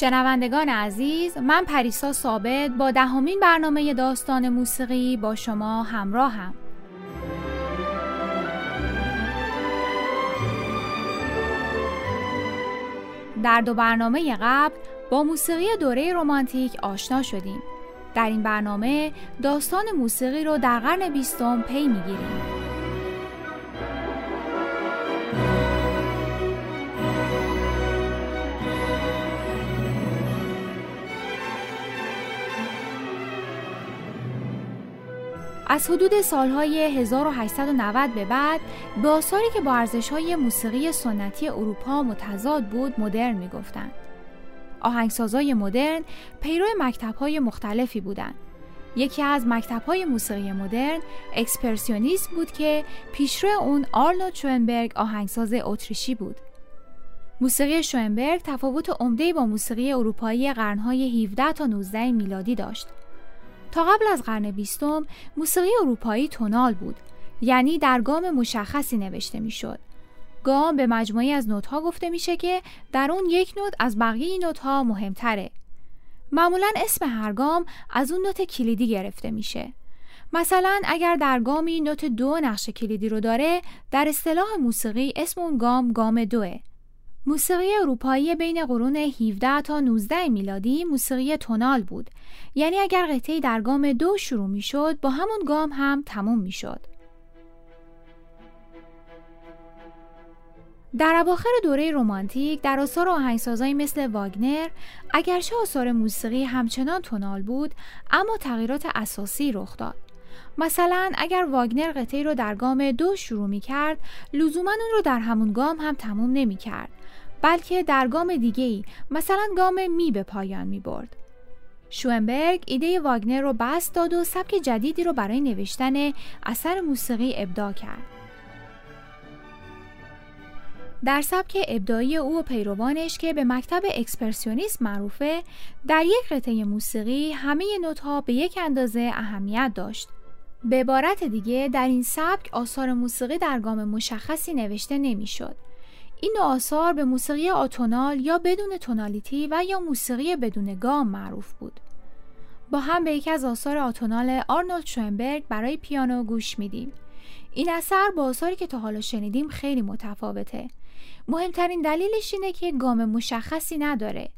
شنوندگان عزیز من پریسا ثابت با دهمین برنامه داستان موسیقی با شما همراهم. در دو برنامه قبل با موسیقی دوره رومانتیک آشنا شدیم. در این برنامه داستان موسیقی رو در قرن بیستم پی می‌گیریم. از حدود سالهای 1890 به بعد به آثاری که با ارزش‌های موسیقی سنتی اروپا متضاد بود مدرن می‌گفتند. آهنگسازای مدرن پیرو مکتب‌های مختلفی بودند. یکی از مکتب‌های موسیقی مدرن اکسپرسیونیسم بود که پیشرو اون آرنولد شوئنبرگ آهنگساز اتریشی بود. موسیقی شوئنبرگ تفاوت عمده‌ای با موسیقی اروپایی قرنهای 17 تا 19 میلادی داشت. تا قبل از قرن بیستم موسیقی اروپایی تونال بود یعنی در گام مشخصی نوشته می‌شد. گام به مجموعی از نوتها گفته میشه که در اون یک نوت از بقیه نوتها مهمتره. معمولا اسم هر گام از اون نوت کلیدی گرفته میشه. مثلا اگر در گامی نوت دو نقش کلیدی رو داره در اصطلاح موسیقی اسم اون گام گام دوه. موسیقی اروپایی بین قرون 17 تا 19 میلادی موسیقی تونال بود. یعنی اگر قطعی در گام دو شروع می شد با همون گام هم تموم می شد. در اواخر دوره رومانتیک در آثار آهنگسازایی مثل واگنر اگرچه آثار موسیقی همچنان تونال بود اما تغییرات اساسی رخ داد. مثلا اگر واگنر قطعی رو در گام دو شروع می کرد لزوما اون رو در همون گام هم تموم نمی کرد بلکه در گام دیگه ای مثلا گام می به پایان می برد. شوئنبرگ ایده واگنر رو بست داد و سبک جدیدی رو برای نوشتن اثر موسیقی ابداع کرد. در سبک ابداعی او و پیروانش که به مکتب اکسپرسیونیسم معروفه در یک قطعه موسیقی همه نوتها به یک اندازه اهمیت داشت به عبارت دیگه در این سبک آثار موسیقی در گام مشخصی نوشته نمی‌شد این آثار به موسیقی آتونال یا بدون تونالیتی و یا موسیقی بدون گام معروف بود. با هم به یکی از آثار آتونال آرنولد شوئنبرگ برای پیانو گوش میدیم. این اثر با آثاری که تا حالا شنیدیم خیلی متفاوته. مهمترین دلیلش اینه که گام مشخصی نداره.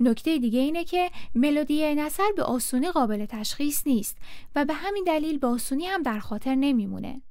نکته دیگه اینه که ملودی این اثر به آسونی قابل تشخیص نیست و به همین دلیل به آسونی هم در خاطر نمیمونه.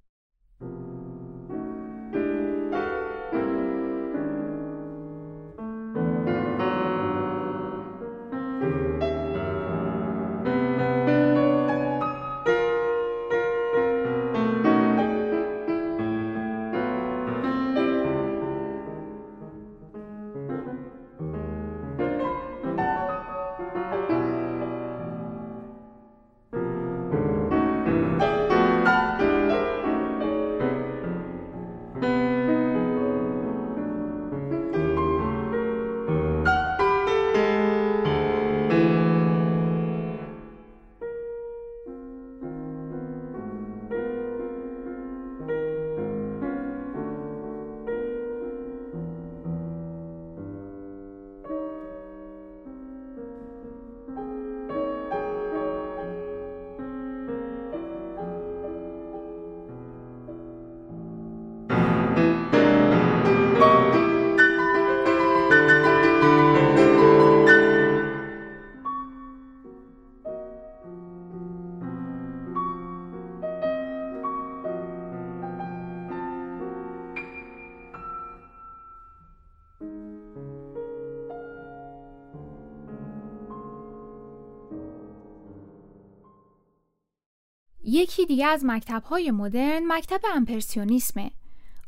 یکی دیگه از مکتب‌های مدرن مکتب امپرسیونیسمه.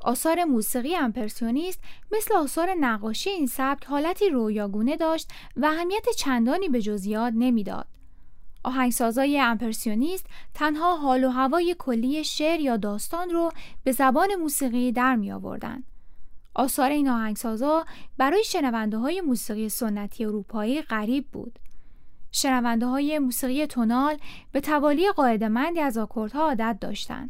آثار موسیقی امپرسیونیست مثل آثار نقاشی این سبک حالتی رویاگونه داشت و اهمیت چندانی به جزئیات نمی‌داد. آهنگسازای امپرسیونیست تنها حال و هوای کلی شعر یا داستان رو به زبان موسیقی در می آوردن. آثار این آهنگسازا برای شنونده های موسیقی سنتی اروپایی غریب بود. شنونده های موسیقی تونال به توالی قاعدمندی از آکوردها عادت داشتند.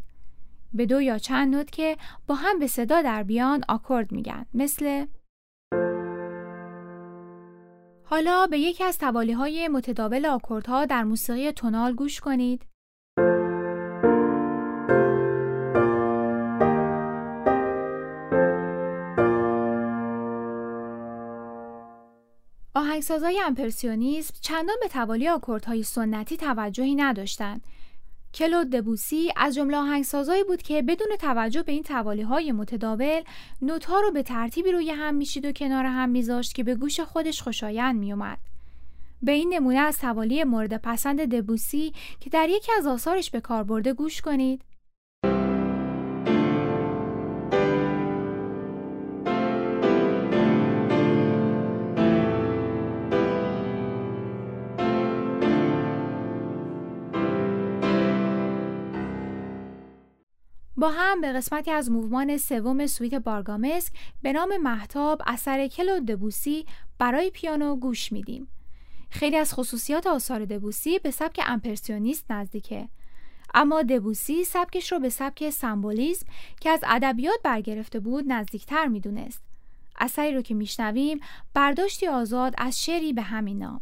به دو یا چند نوت که با هم به صدا در بیان آکورد میگن مثل حالا به یکی از توالی های متداول آکوردها در موسیقی تونال گوش کنید. آهنگسازای امپرسیونیسم چندان به توالی آکوردهای سنتی توجهی نداشتند. کلود دبوسی از جمله آهنگسازایی بود که بدون توجه به این توالی های متداول نوتها رو به ترتیبی روی هم میشید و کنار هم میذاشت که به گوش خودش خوشایند میومد. به این نمونه از توالی مورد پسند دبوسی که در یکی از آثارش به کار برده گوش کنید. با هم به قسمتی از موومان سوم سویت بارگامسک به نام محتاب اثر کلو دبوسی برای پیانو گوش میدیم. خیلی از خصوصیات آثار دبوسی به سبک امپرسیونیست نزدیکه. اما دبوسی سبکش رو به سبک سمبولیزم که از ادبیات برگرفته بود نزدیکتر می‌دونست. اثری رو که میشنویم برداشتی آزاد از شعری به همین نام.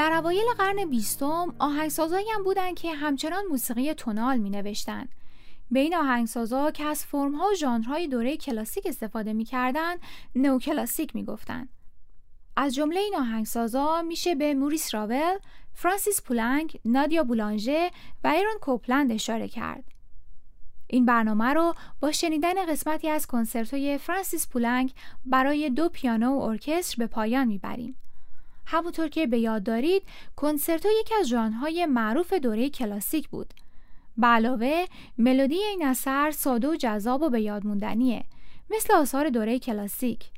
در اوایل قرن بیستم آهنگسازایی هم بودند که همچنان موسیقی تونال می نوشتن. به این آهنگسازا که از فرمها و ژانرهای دوره کلاسیک استفاده می کردن نو کلاسیک می گفتن. از جمله این آهنگسازا میشه به موریس راول، فرانسیس پولنگ، نادیا بولانژه و ایرون کوپلند اشاره کرد. این برنامه رو با شنیدن قسمتی از کنسرتوی فرانسیس پولنگ برای دو پیانو و ارکستر به پایان می‌بریم. همونطور که به یاد دارید کنسرتو یکی از ژانرهای معروف دوره کلاسیک بود. به علاوه ملودی این اثر ساده و جذاب و به یاد موندنیه مثل آثار دوره کلاسیک.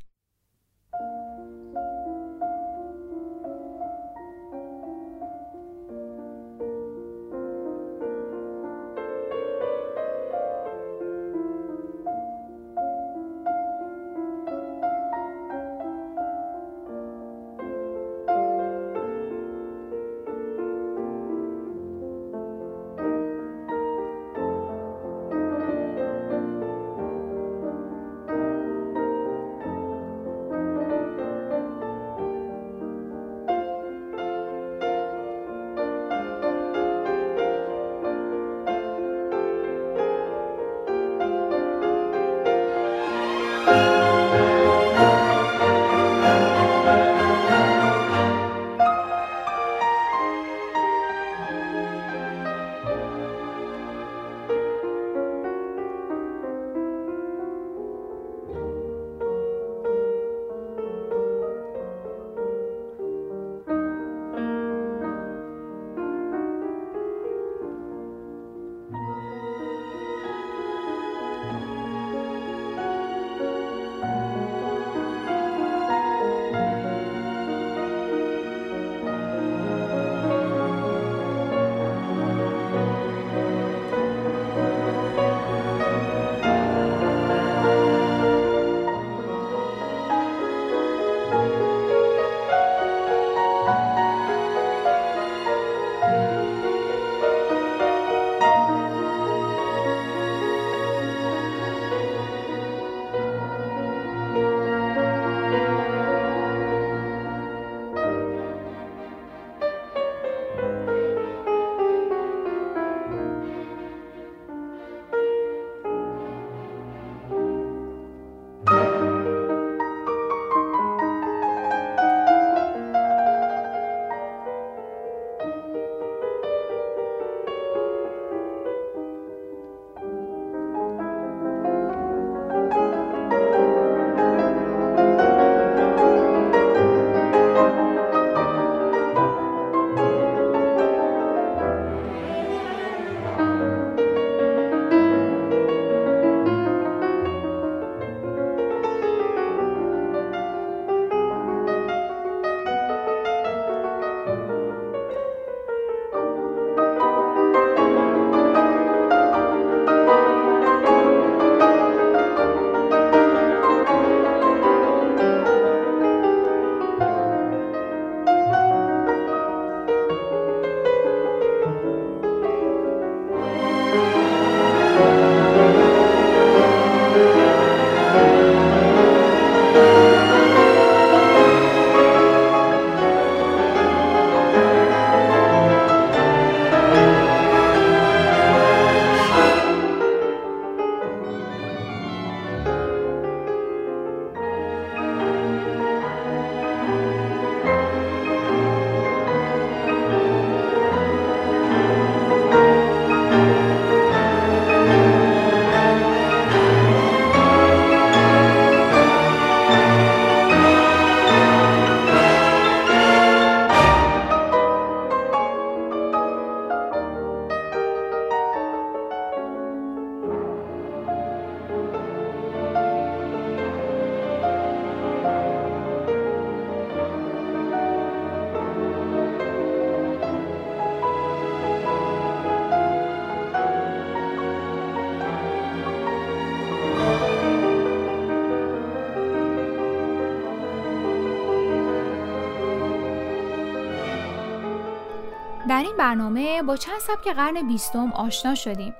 در این برنامه با چند سبک قرن بیستم آشنا شدیم.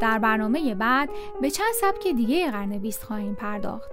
در برنامه بعد به چند سبک دیگه قرن بیست خواهیم پرداخت.